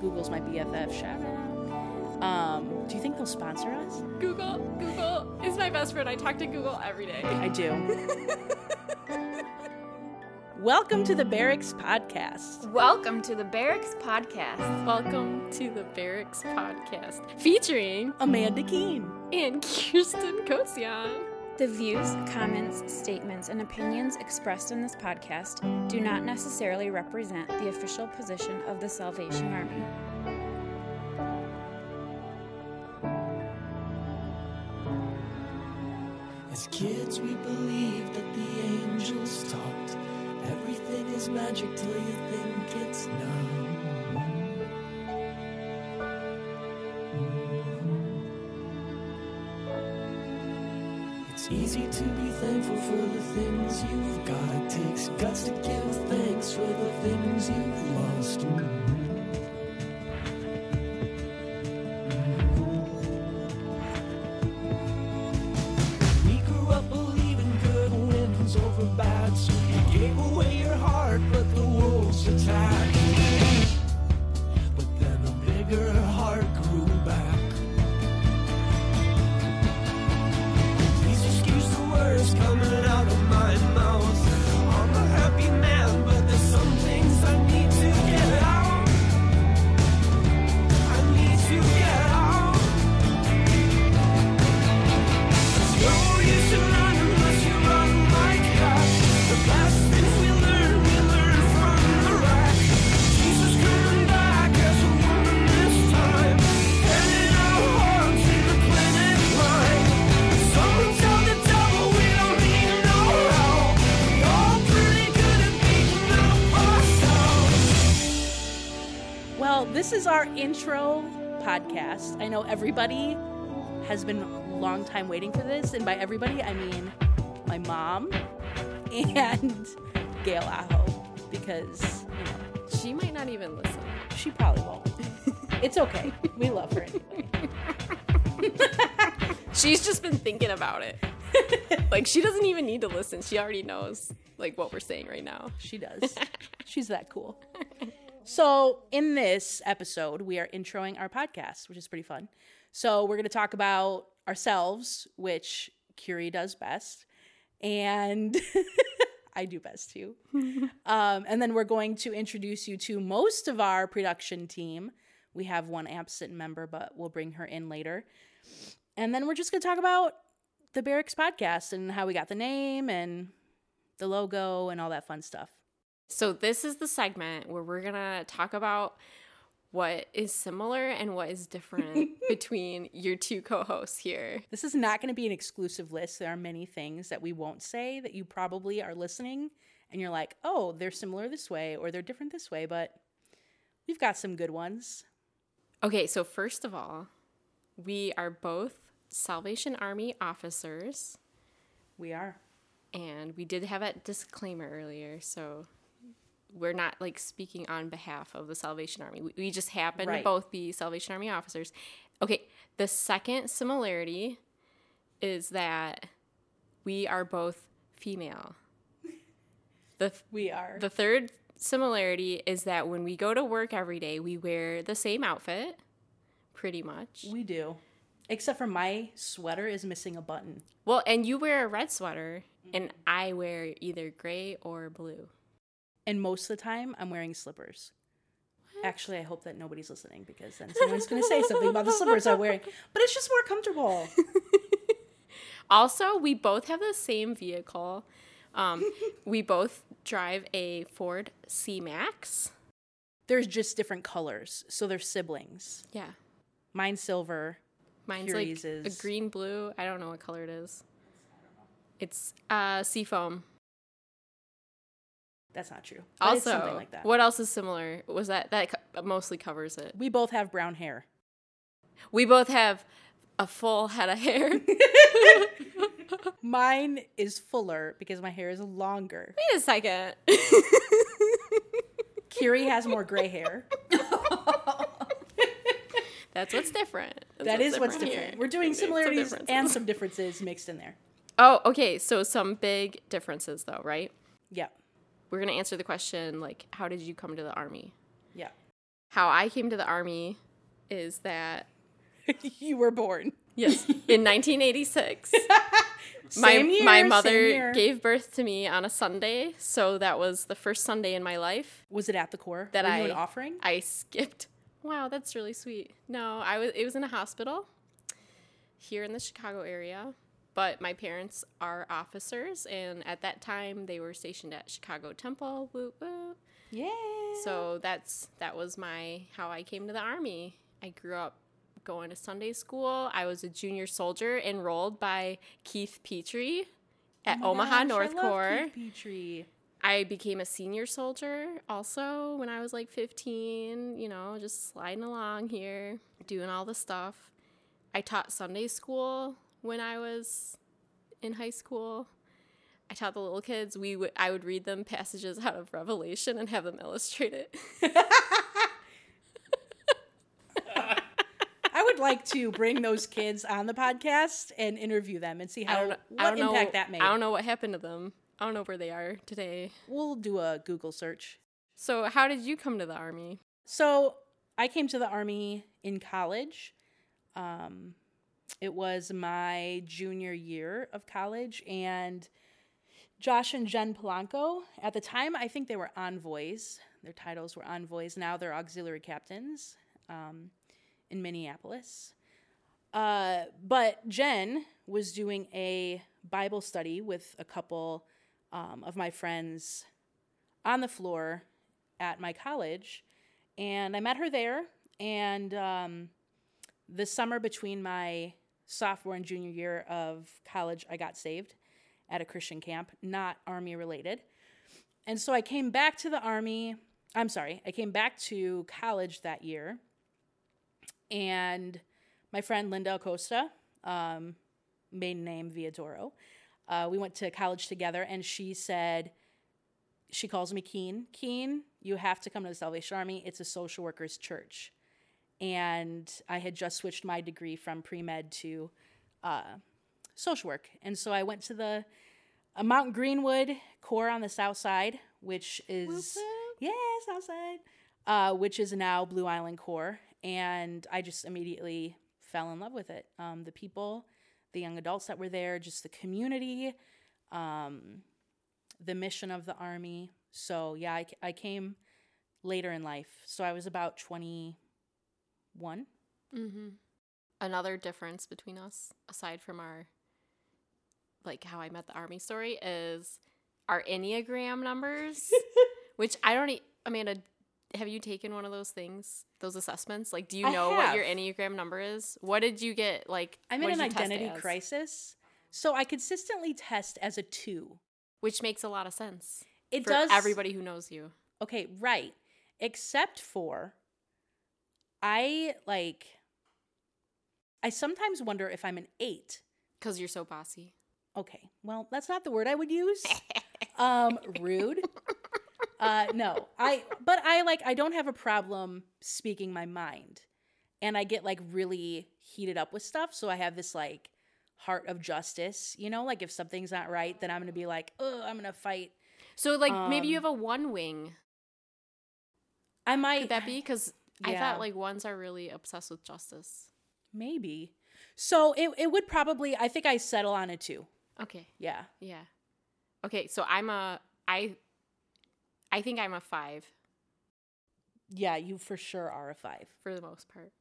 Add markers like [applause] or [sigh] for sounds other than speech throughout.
Google's my BFF. Shout out. Um, do you think they'll sponsor us? Google, Google is my best friend. I talk to Google every day. I do. Welcome to the Barracks Podcast. Welcome to the Barracks Podcast. Welcome to the Barracks Podcast, featuring Amanda Keene. and Kirsten Kosian. The views, comments, statements, and opinions expressed in this podcast do not necessarily represent the official position of the Salvation Army. As kids, we believed that the angels talked. Everything is magic till you think it's not. Easy to be thankful for the things you've got. It takes guts to give thanks for the things you've lost. Mm-hmm. Intro podcast. I know everybody has been a long time waiting for this, and by everybody, I mean my mom and [laughs] Gail Aho, because you know She might not even listen. she probably won't. it's okay. We love her anyway. [laughs] She's just been thinking about it. [laughs] like she doesn't even need to listen. She already knows like what we're saying right now. She does. She's that cool. So, in this episode, we are introing our podcast, which is pretty fun. So, we're going to talk about ourselves, which Kiri does best, and [laughs] I do best too. [laughs] um, and then we're going to introduce you to most of our production team. We have one absent member, but we'll bring her in later. And then we're just going to talk about the Barracks podcast and how we got the name and the logo and all that fun stuff. So this is the segment where we're gonna talk about what is similar and what is different [laughs] between your two co-hosts here. This is not going to be an exclusive list. There are many things that we won't say that you probably are listening and you're like, oh, they're similar this way or they're different this way, but we've got some good ones. Okay, so first of all, we are both Salvation Army officers, We are. and we did have a disclaimer earlier, so we're not like speaking on behalf of the Salvation Army. We, we just happen to both be Salvation Army officers. Okay, the second similarity is that we are both female. The th- We are. the third similarity is that when we go to work every day, we wear the same outfit, pretty much. we do. Except for my sweater is missing a button. Well, and you wear a red sweater, and I wear either gray or blue. And most of the time, I'm wearing slippers. Actually, I hope that nobody's listening because then someone's going to say something about the slippers I'm wearing. [laughs] But it's just more comfortable. [laughs] Also, we both have the same vehicle. Um, [laughs] we both drive a Ford C Max. There's just different colors. So they're siblings. Yeah, Mine's silver. mine's Kiri's like is- a green blue. I don't know what color it is. It's uh, seafoam. That's not true. But Also, something like that. what else is similar? Was that that co- mostly covers it? We both have brown hair. We both have a full head of hair. [laughs] [laughs] Mine is fuller because my hair is longer. Wait a second. [laughs] Kiri has more gray hair. That's what's different. That's That is what's here. different. We're doing similarities difference. and some differences mixed in there. Oh, okay. So some big differences though, right? Yeah. We're gonna answer the question like, how did you come to the army? Yeah. How I came to the army is that [laughs] you were born. yes, in [laughs] 1986. my year, my mother gave birth to me on a Sunday, so that was the first Sunday in my life Was it at the corps? that were I an offering? I skipped. Wow, that's really sweet. No, I was it was in a hospital here in the Chicago area, but my parents are officers and at that time they were stationed at Chicago Temple. Woo woo. Yeah. So that's that was my how I came to the army. I grew up going to Sunday school. I was a junior soldier enrolled by Keith Petrie at Oh Omaha gosh, North I Corps. Keith Petrie. I became a senior soldier also when I was like 15, you know, just sliding along here, doing all the stuff. I taught Sunday school when I was in high school. I taught the little kids. We would I would read them passages out of Revelation and have them illustrate it. I would like to bring those kids on the podcast and interview them and see how know, what I don't know that made. I don't know what happened to them. I don't know where they are today. We'll do a Google search. So, how did you come to the army? So I came to the army in college. Um, it was my junior year of college, and Josh and Jen Polanco, at the time, I think they were envoys. Their titles were envoys. Now they're auxiliary captains um, in Minneapolis. Uh, but Jen was doing a Bible study with a couple um, of my friends on the floor at my college and I met her there. And um, the summer between my sophomore and junior year of college, I got saved at a Christian camp, not army related. And so I came back to the army. I'm sorry, I came back to college that year. And my friend Linda Acosta, um, maiden name Viadoro, uh, we went to college together, and she said, she calls me Keen. Keen, you have to come to the Salvation Army. It's a social workers church. And I had just switched my degree from pre med to uh, social work. And so I went to the uh, Mount Greenwood Corps on the south side, which is, yeah, south side, uh, which is now Blue Island Corps. And I just immediately fell in love with it. Um, the people, the young adults that were there, just the community. Um, the mission of the army. So yeah, I, I came later in life. So I was about 21. Mm-hmm. Another difference between us, aside from our, like how I met the army story, is our Enneagram numbers, [laughs] which I don't. E- Amanda, have you taken one of those things, those assessments? Like, do you I know what your. Enneagram number is? What did you get? Like, I'm in an did you test identity crisis. So I consistently test as a two. which makes a lot of sense. It for does everybody who knows you. Okay, right. Except for I like I sometimes wonder if I'm an 8. Because you're so bossy. Okay. Well, that's not the word I would use. [laughs] um rude. Uh no. I but I like I don't have a problem speaking my mind. And I get like really heated up with stuff, so I have this like heart of justice, you know, like if something's not right, then I'm going to be like, "Oh, I'm going to fight." So, like, maybe you Um, have a one wing. I might Could that be? Because I thought, like, ones are really obsessed with justice. maybe. So it it would probably I think I settle on a 2. Okay. Yeah. Yeah. Okay. So I'm a, I, I think I'm a five Yeah, you for sure are a 5. for the most part.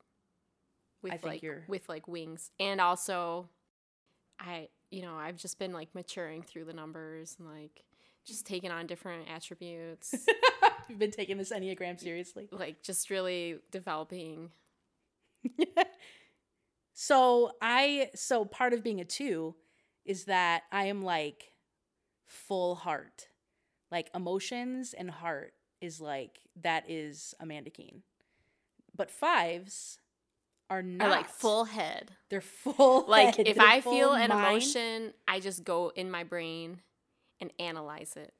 With think like, you're- with like wings. And also, I, you know, I've just been like maturing through the numbers and like just taking on different attributes. [laughs] [laughs] You've been taking this Enneagram seriously. like just really developing [laughs] So I so part of being a two is that I am like full heart. Like emotions and heart is like that is Amanda Keene. But fives are not or like full head. They're full. [laughs] Like head, if they're I feel an mind. emotion, I just go in my brain and analyze it.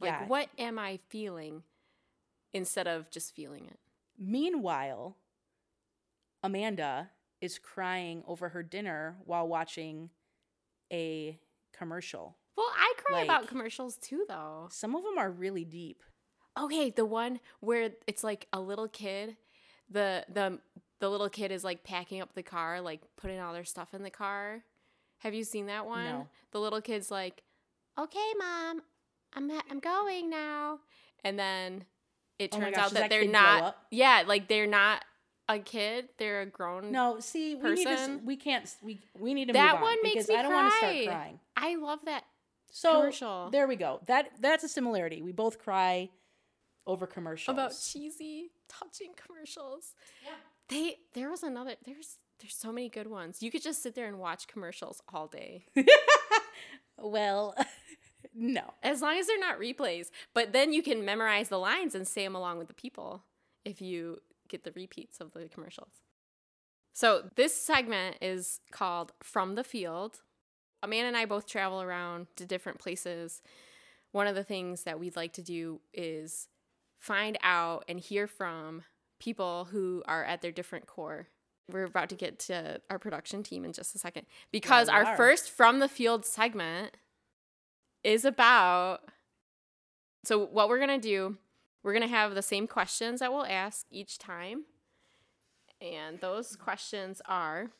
Like Yeah. what am I feeling instead of just feeling it. Meanwhile, Amanda is crying over her dinner while watching a commercial. Well, I cry about commercials too though. Some of them are really deep. Okay, the one where it's like a little kid the the the little kid is like packing up the car, like putting all their stuff in the car. Have you seen that one? No. The little kid's like, "Okay, mom, I'm I'm going now," and then it Oh turns gosh, out that that they're not. Yeah, like they're not a kid; they're a grown. No, see, we need to. Person? We can't. We we need to that move on one makes because me I don't cry. want to start crying. I love that. So Commercial. there we go. That that's a similarity. We both cry over commercials. about cheesy touching commercials. Yeah. They there was another there's there's so many good ones. You could just sit there and watch commercials all day. [laughs] well, [laughs] no. As long as they're not replays. But then you can memorize the lines and say them along with the people if you get the repeats of the commercials. So this segment is called From the Field. Amanda and I both travel around to different places. One of the things that we'd like to do is find out and hear from people who are at their different corps. We're about to get to our production team in just a second because our are. first From the Field segment is about. So, what we're going to do, we're going to have the same questions that we'll ask each time. And those questions are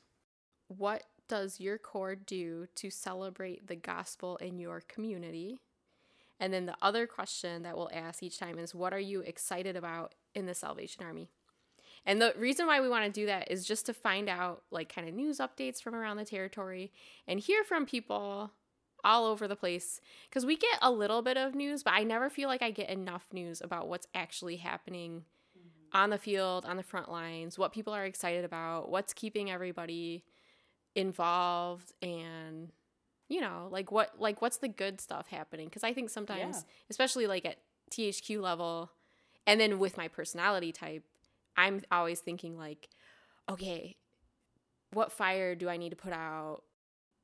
What does your corps do to celebrate the gospel in your community? And then the other question that we'll ask each time is What are you excited about in the Salvation Army? And the reason why we want to do that is just to find out, like, kind of news updates from around the territory and hear from people all over the place. Because we get a little bit of news, but I never feel like I get enough news about what's actually happening mm-hmm. on the field, on the front lines, what people are excited about, what's keeping everybody involved and you know like what like what's the good stuff happening because i think sometimes Yeah. especially like at thq level and then with my personality type i'm always thinking like okay what fire do i need to put out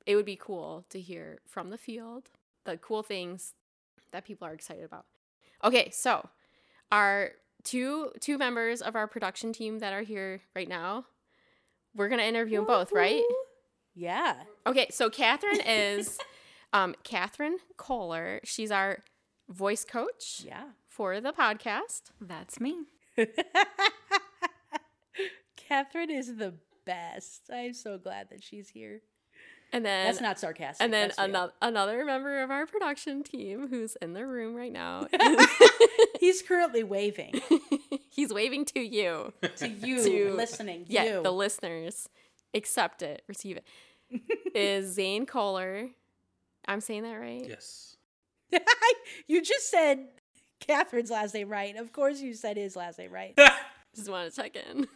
it would be cool to hear from the field the cool things that people are excited about okay so our two two members of our production team that are here right now we're gonna interview them both right Yeah. Okay, so Catherine is [laughs] um, Catherine Koehler. She's our voice coach Yeah. for the podcast. That's me. [laughs] Catherine is the best. I'm so glad that she's here. And then That's not sarcastic. and then another another member of our production team who's in the room right now. [laughs] [laughs] He's currently waving [laughs] He's waving to you. to you, To- listening. Yeah, you. the listeners. Accept it, receive it. Is Zane Koehler. I'm saying that right? Yes. you just said Catherine's last name right. Of course, you said his last name right. Just want to check in.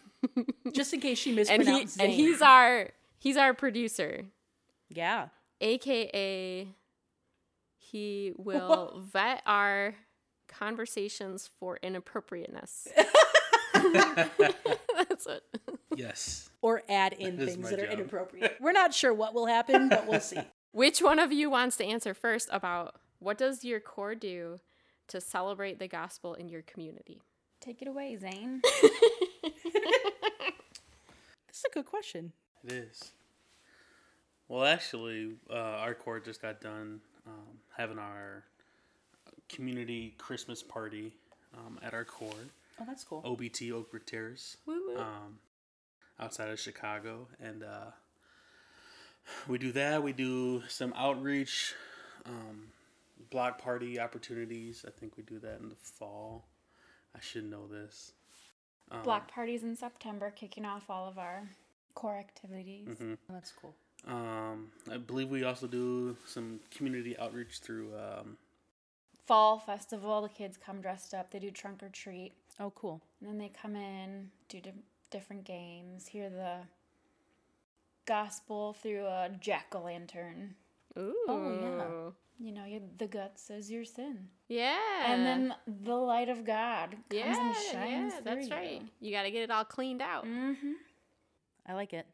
just in case she and mispronounced he and he's our he's our producer. Yeah. aka he will [laughs] vet our conversations for inappropriateness. [laughs] [laughs] That's what. Yes. Or add in That is things my that are inappropriate. We're not sure what will happen, but we'll see. Which one of you wants to answer first about what does your corps do to celebrate the gospel in your community? Take it away, Zane. This is a good question. It is. Well, actually, uh, our court just got done um, having our community Christmas party um, at our court, Oh, that's cool. OBT Oak Brook Terrace, Woo woo. um, outside of Chicago, and uh, we do that. We do some outreach, um, block party opportunities. I think we do that in the fall. I should know this. Um, Block parties in September, kicking off all of our corps activities. mhm. Oh, that's cool. Um, I believe we also do some community outreach through um, Fall festival, the kids come dressed up. They do trunk or treat, Oh, cool. and then they come in, do di- different games, hear the gospel through a jack o' lantern. Ooh. oh, You know, you, the guts is your sin, yeah. and then the light of God comes yeah, and shines yeah, through that's right. you. You got to get it all cleaned out. Mm-hmm. I like it.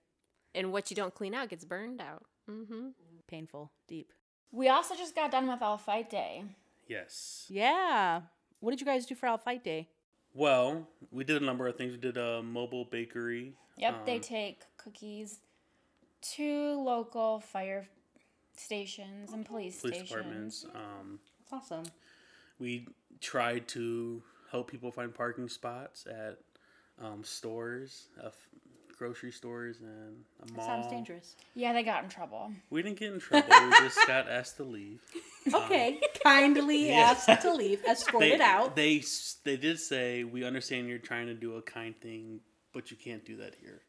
And what you don't clean out gets burned out. Mm-hmm. Painful, deep. We also just got done with All Fight Day. yes. Yeah. What did you guys do for All Fight Day? Well, we did a number of things. We did a mobile bakery. Yep, they Um, take cookies to local fire stations and police, police stations. departments. Um, That's awesome. we tried to help people find parking spots at um, stores, uh, f- grocery stores, and a mall. Sounds dangerous. Yeah, they got in trouble. We didn't get in trouble. we just [laughs] got asked to leave. Okay, um, [laughs] kindly yeah. asked to leave, escorted They, out. they they did say we understand you're trying to do a kind thing, but you can't do that here.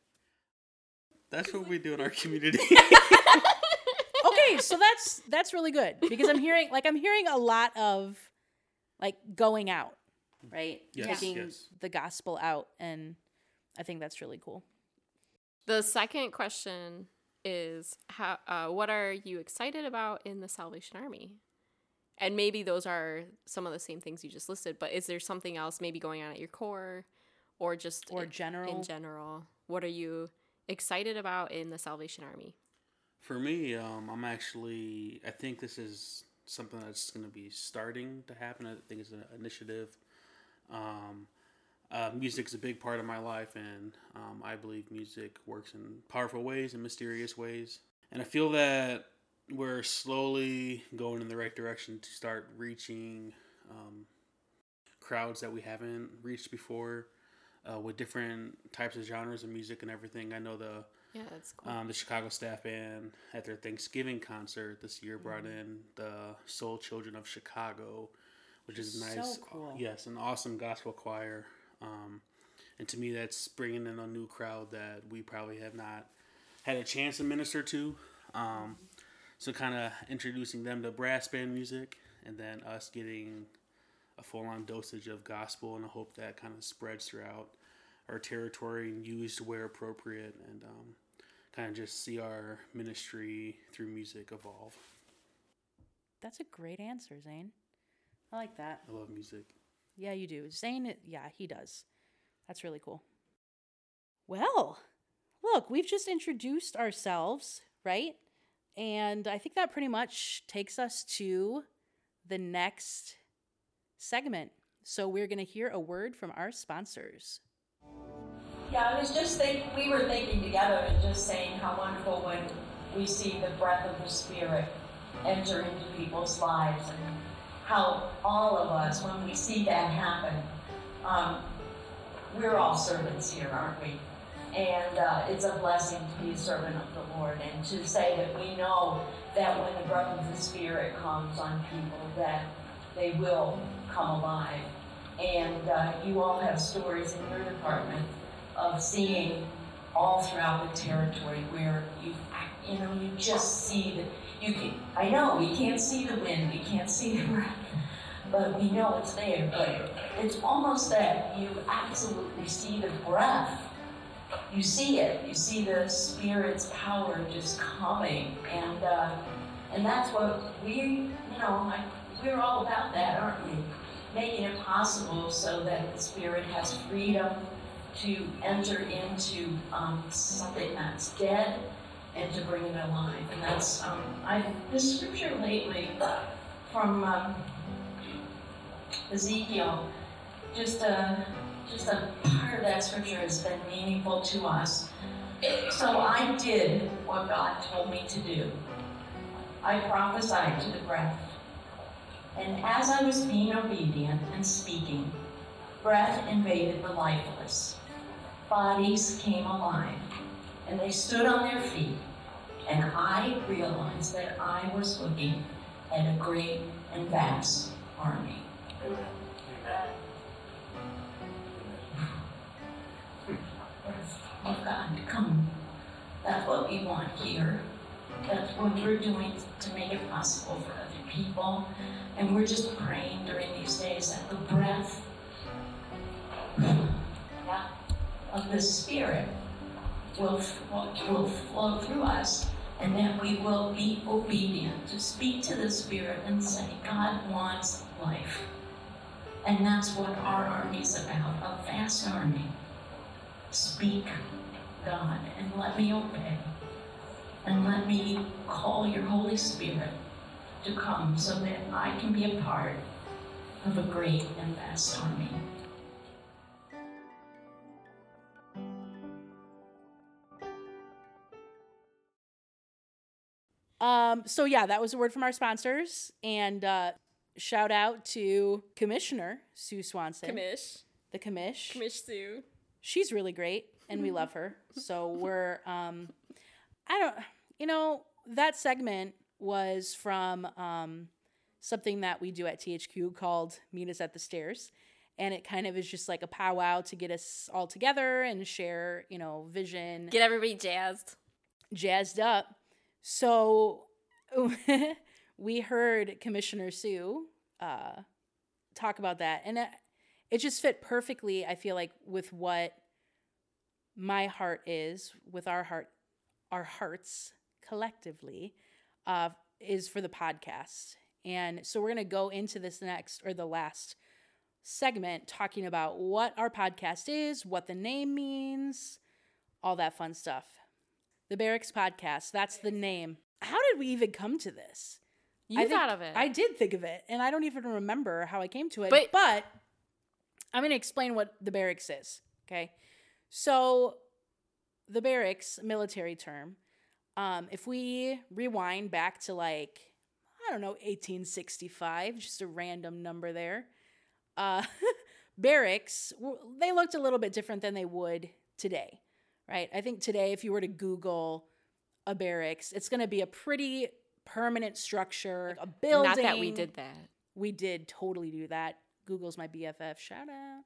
That's what we do in our community. [laughs] okay, so that's that's really good because I'm hearing like I'm hearing a lot of like going out, right? Yes, Taking yes. the gospel out and I think that's really cool. The second question is how uh, what are you excited about in the Salvation Army? And maybe those are some of the same things you just listed, but is there something else maybe going on at your corps or just Or in- general. in general? What are you excited about in the Salvation Army? For me, um, I'm actually. I think this is something that's going to be starting to happen. I think it's an initiative. Um, uh, music's a big part of my life, and um, I believe music works in powerful ways and mysterious ways. And I feel that we're slowly going in the right direction to start reaching um, crowds that we haven't reached before uh, with different types of genres of music and everything. I know the Yeah, that's cool. um, the Chicago Staff Band at their Thanksgiving concert this year brought in the Soul Children of Chicago, which is So nice. cool. Yes, an awesome gospel choir. Um, and to me, that's bringing in a new crowd that we probably have not had a chance to minister to. Um, so, kind of introducing them to brass band music, and then us getting a full on dosage of gospel, and I hope that kind of spreads throughout our territory and used where appropriate, and um, kind of just see our ministry through music evolve. That's a great answer, Zane. I like that. I love music. Yeah, you do. Zane, yeah, he does. That's really cool. Well, look, we've just introduced ourselves, right? And I think that pretty much takes us to the next segment. So we're going to hear a word from our sponsors. Yeah, I was just think we were thinking together and just saying how wonderful when we see the breath of the Spirit enter into people's lives and how all of us, when we see that happen, um, we're all servants here, aren't we? And uh, it's a blessing to be a servant of the Lord and to say that we know that when the breath of the Spirit comes on people, that they will come alive. And uh, you all have stories in your department of seeing all throughout the territory where you, you know, you just see that you can. I know we can't see the wind, we can't see the breath, but we know it's there. But it's almost that you absolutely see the breath. You see it. You see the Spirit's power just coming, and uh, and that's what we, you know, we're all about that, aren't we? Making it possible so that the Spirit has freedom to enter into um, something that's dead and to bring it alive. And that's um, I this scripture lately from um, Ezekiel, just a just a part of that scripture has been meaningful to us. So I did what God told me to do. I prophesied to the breath. And as I was being obedient and speaking, breath invaded the lifeless. Bodies came alive, and they stood on their feet, and I realized that I was looking at a great and vast army. Oh God, come. That's what we want here. That's what we're doing to make it possible for other people. And we're just praying during these days that the breath of the Spirit will, will flow through us and that we will be obedient to speak to the Spirit and say, God wants life. And that's what our army's about a vast army. Speak, God, and let me obey. And let me call your Holy Spirit to come so that I can be a part of a great and vast army. Um, so yeah, that was a word from our sponsors, and uh, shout out to Commissioner Sue Swanson, Commish. the commish. Commish Sue. she's really great and we love her. [laughs] So we're um I don't you know, that segment was from um something that we do at THQ called Meet Us at the Stairs. And it kind of is just like a powwow to get us all together and share, you know, vision, Get everybody jazzed. jazzed up. So [laughs] we heard Commissioner Sue uh, talk about that, and it, it just fit perfectly. I feel like with what my heart is, with our heart, our hearts collectively, uh, is for the podcast. And so we're gonna go into this next or the last segment talking about what our podcast is, what the name means, all that fun stuff. The Barracks Podcast. That's the name. How did we even come to this? You I thought of it. I did think of it, and I don't even remember how I came to it. But- But, I'm going to explain what the barracks is. Okay, so the barracks, military term. Um, if we rewind back to like I don't know, 1865, just a random number there. Uh, [laughs] barracks, they looked a little bit different than they would today, right? I think today, if you were to Google a barracks, it's going to be a pretty permanent structure, a building. Not that we did that. We did totally do that. Google's my BFF. Shout out.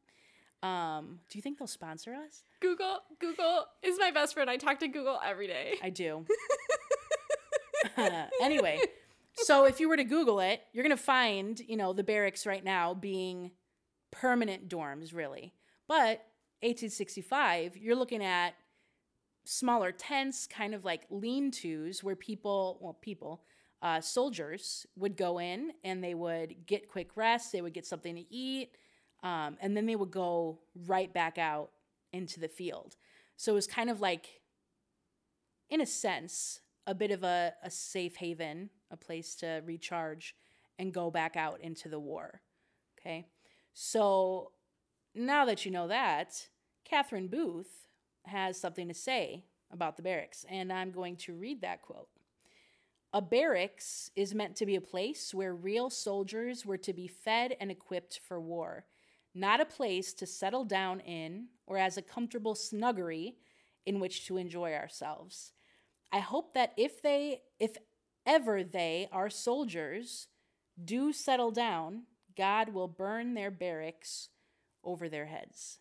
Um, do you think they'll sponsor us? Google, Google is my best friend. I talk to Google every day. I do. [laughs] [laughs] anyway, so if you were to Google it, you're going to find, you know, the barracks right now being permanent dorms, really. But 1865, you're looking at smaller tents, kind of like lean tos, where people, well, people, uh, soldiers would go in and they would get quick rest, they would get something to eat, um, and then they would go right back out into the field. So it was kind of like, in a sense, a bit of a, a safe haven, a place to recharge and go back out into the war. Okay. So now that you know that, Catherine Booth has something to say about the barracks, and I'm going to read that quote. A barracks is meant to be a place where real soldiers were to be fed and equipped for war, not a place to settle down in or as a comfortable snuggery in which to enjoy ourselves. I hope that if they, if ever they, our soldiers, do settle down, God will burn their barracks over their heads.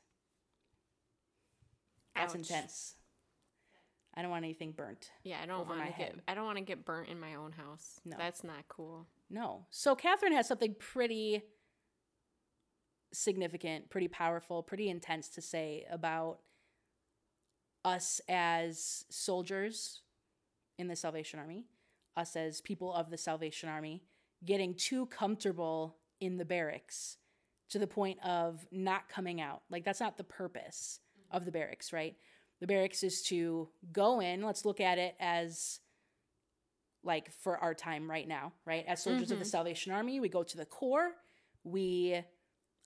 That's Ouch. intense. I don't want anything burnt. Yeah, I don't want to get. I don't want to get burnt in my own house. No. that's not cool. No. So Catherine has something pretty significant, pretty powerful, pretty intense to say about us as soldiers in the Salvation Army, us as people of the Salvation Army, getting too comfortable in the barracks to the point of not coming out. Like, that's not the purpose of the barracks, right? The barracks is to go in, let's look at it as like for our time right now, right? As soldiers of the Salvation Army, we go to the corps, we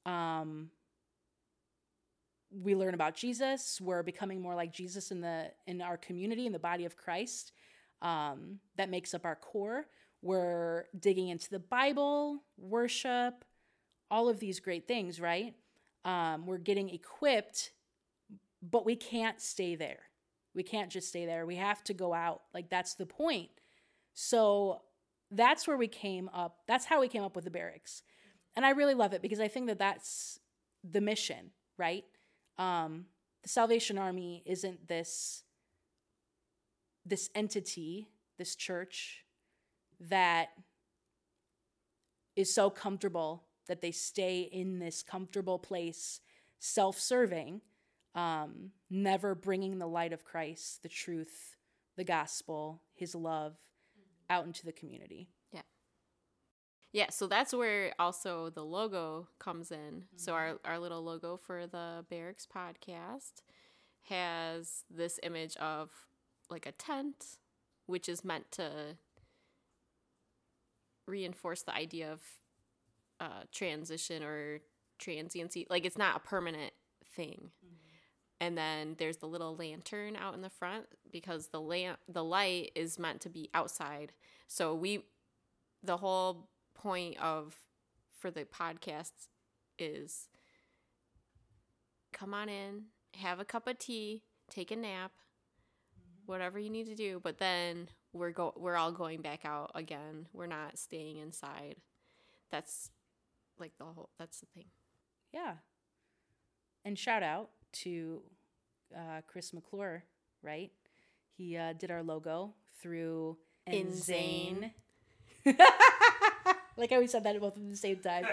um we learn about Jesus, we're becoming more like Jesus in the in our community in the body of Christ. Um that makes up our corps. We're digging into the Bible, worship, all of these great things, right? Um we're getting equipped, but we can't stay there. We can't just stay there. We have to go out. Like that's the point. So that's where we came up. That's how we came up with the barracks. And I really love it because I think that that's the mission, right? Um, the Salvation Army isn't this this entity, this church that is so comfortable that they stay in this comfortable place, self-serving, um, never bringing the light of Christ, the truth, the gospel, His love out into the community. Yeah, Yeah, so that's where also the logo comes in. So our our little logo for the Barracks podcast has this image of like a tent, which is meant to reinforce the idea of uh, transition or transiency. Like it's not a permanent thing. And then there's the little lantern out in the front because the lamp the light is meant to be outside. So we the whole point of for the podcast is come on in have a cup of tea, take a nap, whatever you need to do, but then we're go we're all going back out again. We're not staying inside. That's like the whole that's the thing. Yeah. And shout out to uh, Chris McClure, right? He uh, did our logo through Enzane. [laughs] Like how we said that both at the same time.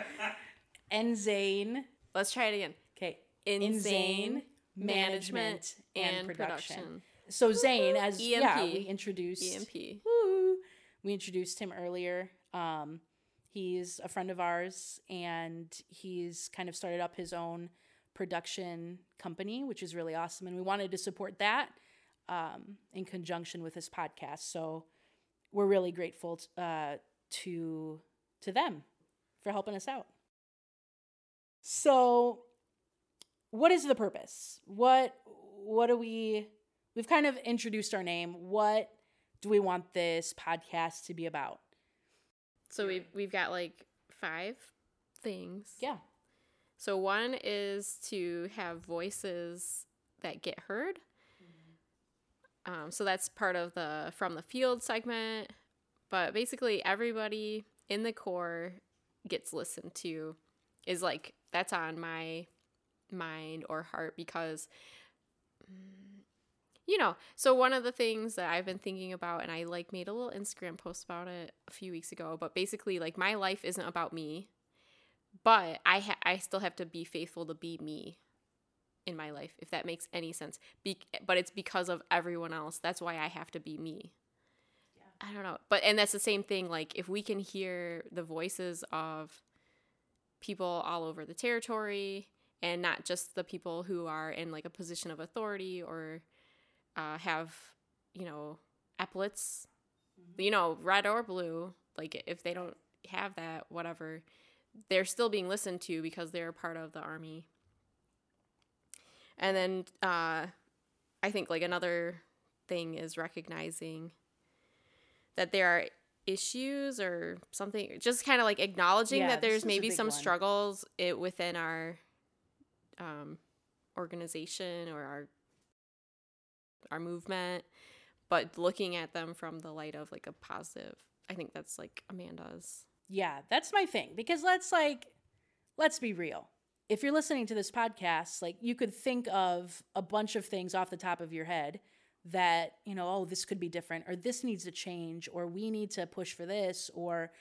[laughs] Enzane. Let's try it again. Okay. Insane management and production. So Zane, as yeah, we introduced EMP. Woo. We introduced him earlier. Um, he's a friend of ours, and he's kind of started up his own production company, which is really awesome. And we wanted to support that um, in conjunction with this podcast. So we're really grateful t- uh, to to them for helping us out. So, what is the purpose? What what do we? We've kind of introduced our name. What do we want this podcast to be about? So we've we've got like five things. Yeah. So one is to have voices that get heard. Um, so that's part of the from the field segment. But basically, everybody in the corps gets listened to. Is like that's on my mind or heart because mm, you know so one of the things that i've been thinking about and i like made a little instagram post about it a few weeks ago but basically like my life isn't about me but i ha- i still have to be faithful to be me in my life if that makes any sense. Be- but it's because of everyone else. That's why i have to be me. Yeah. i don't know. But and that's the same thing like if we can hear the voices of people all over the territory and not just the people who are in like a position of authority or uh, have you know epaulets you know red or blue like if they don't have that whatever they're still being listened to because they're part of the army and then uh, i think like another thing is recognizing that there are issues or something just kind of like acknowledging Yeah, that there's maybe some one. struggles it, within our um, organization or our our movement but looking at them from the light of like a positive i think that's like amanda's Yeah, that's my thing because let's like let's be real. If you're listening to this podcast, like you could think of a bunch of things off the top of your head that, you know, oh, this could be different or this needs to change or we need to push for this or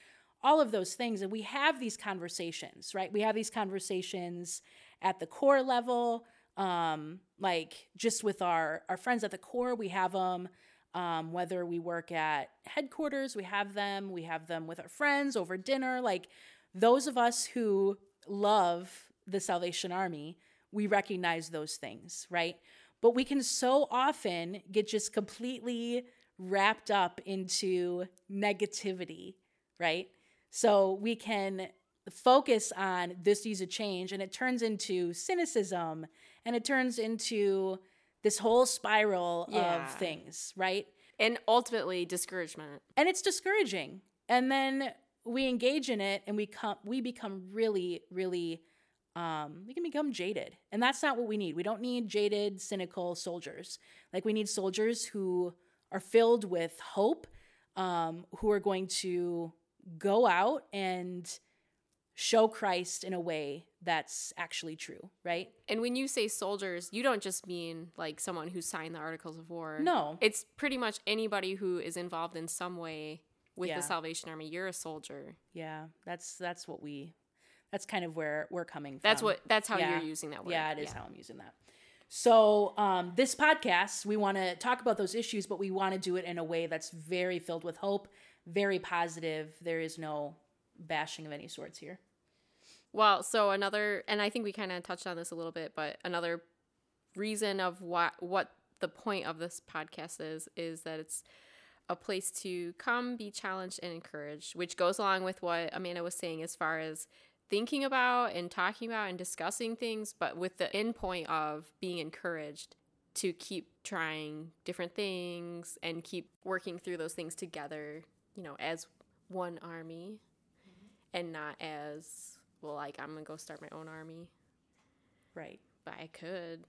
all of those things and we have these conversations, right? We have these conversations at the corps level um like just with our our friends at the corps, we have them um, whether we work at headquarters, we have them, we have them with our friends over dinner. Like those of us who love the Salvation Army, we recognize those things, right? But we can so often get just completely wrapped up into negativity, right? So we can focus on this needs a change and it turns into cynicism and it turns into this whole spiral Yeah. of things, right? and ultimately discouragement And it's discouraging. And then we engage in it and we come we become really really um we can become jaded. And that's not what we need. We don't need jaded, cynical soldiers. Like we need soldiers who are filled with hope, um who are going to go out and show Christ in a way that's actually true, right? and when you say soldiers you don't just mean like someone who signed the articles of war No. it's pretty much anybody who is involved in some way with Yeah. the salvation army you're a soldier Yeah, that's that's what we that's kind of where we're coming from. that's what that's how Yeah. you're using that word Yeah, it is how I'm using that. So, um, this podcast, we want to talk about those issues, but we want to do it in a way that's very filled with hope, very positive. There is no bashing of any sorts here. Well, so another, and I think we kind of touched on this a little bit, but another reason of what what the point of this podcast is is that it's a place to come, be challenged, and encouraged, which goes along with what Amanda was saying as far as thinking about and talking about and discussing things, but with the end point of being encouraged to keep trying different things and keep working through those things together, you know, as one army and not as well like i'm gonna go start my own army Right. but i could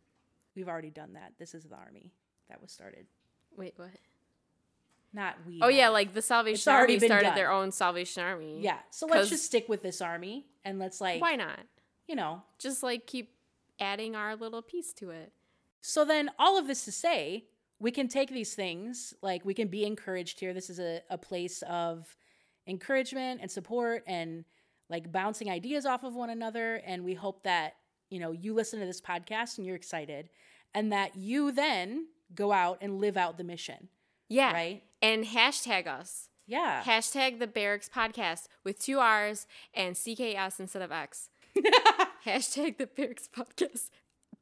we've already done that. This is the army that was started. Wait, what? Not we. Oh yeah, like the Salvation Army started done. their own Salvation Army. yeah. So let's just stick with this army and let's like Why not? you know. Just like keep adding our little piece to it. So then all of this to say, we can take these things, like we can be encouraged here. This is a, a place of encouragement and support and like bouncing ideas off of one another. And we hope that, you know, you listen to this podcast and you're excited and that you then go out and live out the mission. Yeah. Right? And hashtag us. Yeah. Hashtag the Barracks Podcast with two R's and CKS instead of X. [laughs] Hashtag the Barracks Podcast.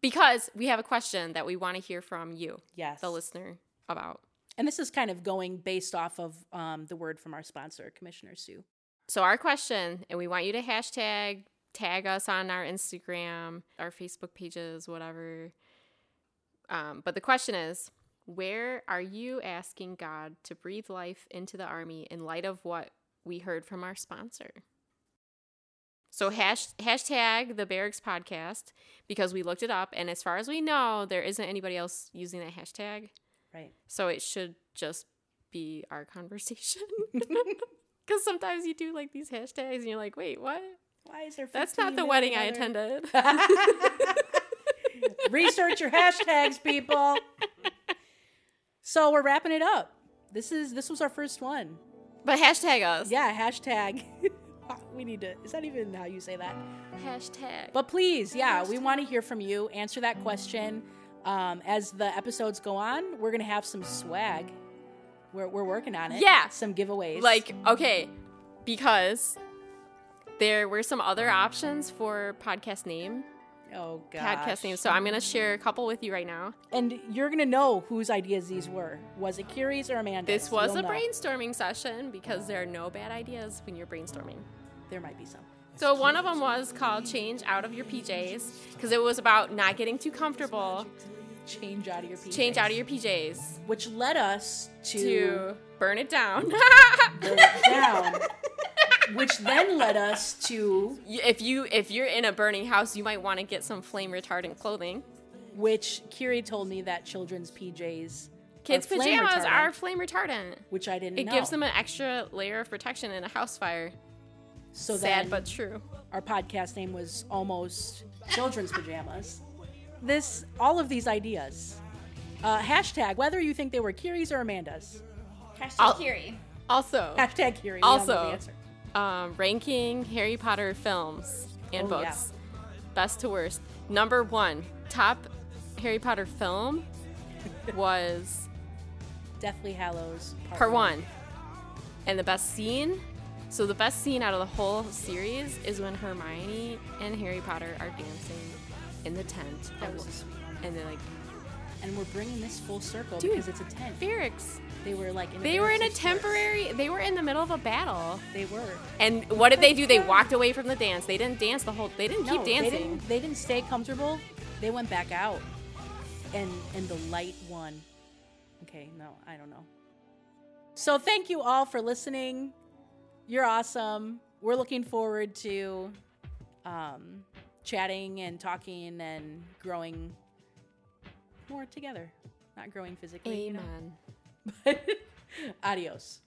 Because we have a question that we want to hear from you, yes. the listener, about. And this is kind of going based off of um, the word from our sponsor, Commissioner Sue. So our question, and we want you to hashtag tag us on our Instagram, our Facebook pages, whatever. Um, but the question is, where are you asking God to breathe life into the army in light of what we heard from our sponsor? So hash, hashtag the Barracks podcast because we looked it up, and as far as we know, there isn't anybody else using that hashtag. Right. So it should just be our conversation. [laughs] Because sometimes you do like these hashtags and you're like, wait, what? Why is there That's not the wedding I attended. [laughs] [laughs] Research your hashtags, people. So we're wrapping it up. This is this was our first one. but hashtag us. Yeah, hashtag. we need to. Is that even how you say that? Hashtag. But please, yeah, we want to hear from you. Answer that question. Um, as the episodes go on, we're gonna have some swag. We're we're working on it. Yeah. some giveaways. like, okay, because there were some other options for podcast name, oh god, podcast names. So I'm going to share a couple with you right now. And you're gonna know whose ideas these were. Was it Kiri's or Amanda's? This was You'll a know. brainstorming session because there are no bad ideas when you're brainstorming. There might be some. So one of them was called "Change Out of Your PJs" because it was about not getting too comfortable. Change out of your PJs. Change out of your PJs Which led us to, to burn it down. burn it down. [laughs] which then led us to if you if you're in a burning house, you might want to get some flame retardant clothing. which Kiri told me that children's PJs, Kids' flame pajamas retardant, are flame retardant. which I didn't know. It know. gives them an extra layer of protection in a house fire. So Sad but true. our podcast name was almost children's pajamas. [laughs] This, all of these ideas. Uh, hashtag whether you think they were Kiri's or Amanda's. Hashtag I'll- Kiri. Also, Hashtag Kiri. we Also- um, ranking Harry Potter films and Oh, yeah. books, best to worst. Number one, top Harry Potter film [laughs] was Deathly Hallows part one, and the best scene. So the best scene out of the whole series is when Hermione and Harry Potter are dancing in the tent. That and- was and they're like And we're bringing this full circle Dude, because it's a tent. barracks. They were like in They were in a temporary. They were in the middle of a battle. They were. And what did they do? They walked away from the dance. They didn't dance the whole. They didn't No, keep They dancing. didn't, they didn't stay comfortable. They went back out, and and the light won. Okay, no, I don't know. So thank you all for listening. You're awesome. We're looking forward to um, chatting and talking and growing more together. Not growing physically, you know. Amen. [laughs] But [laughs] adios.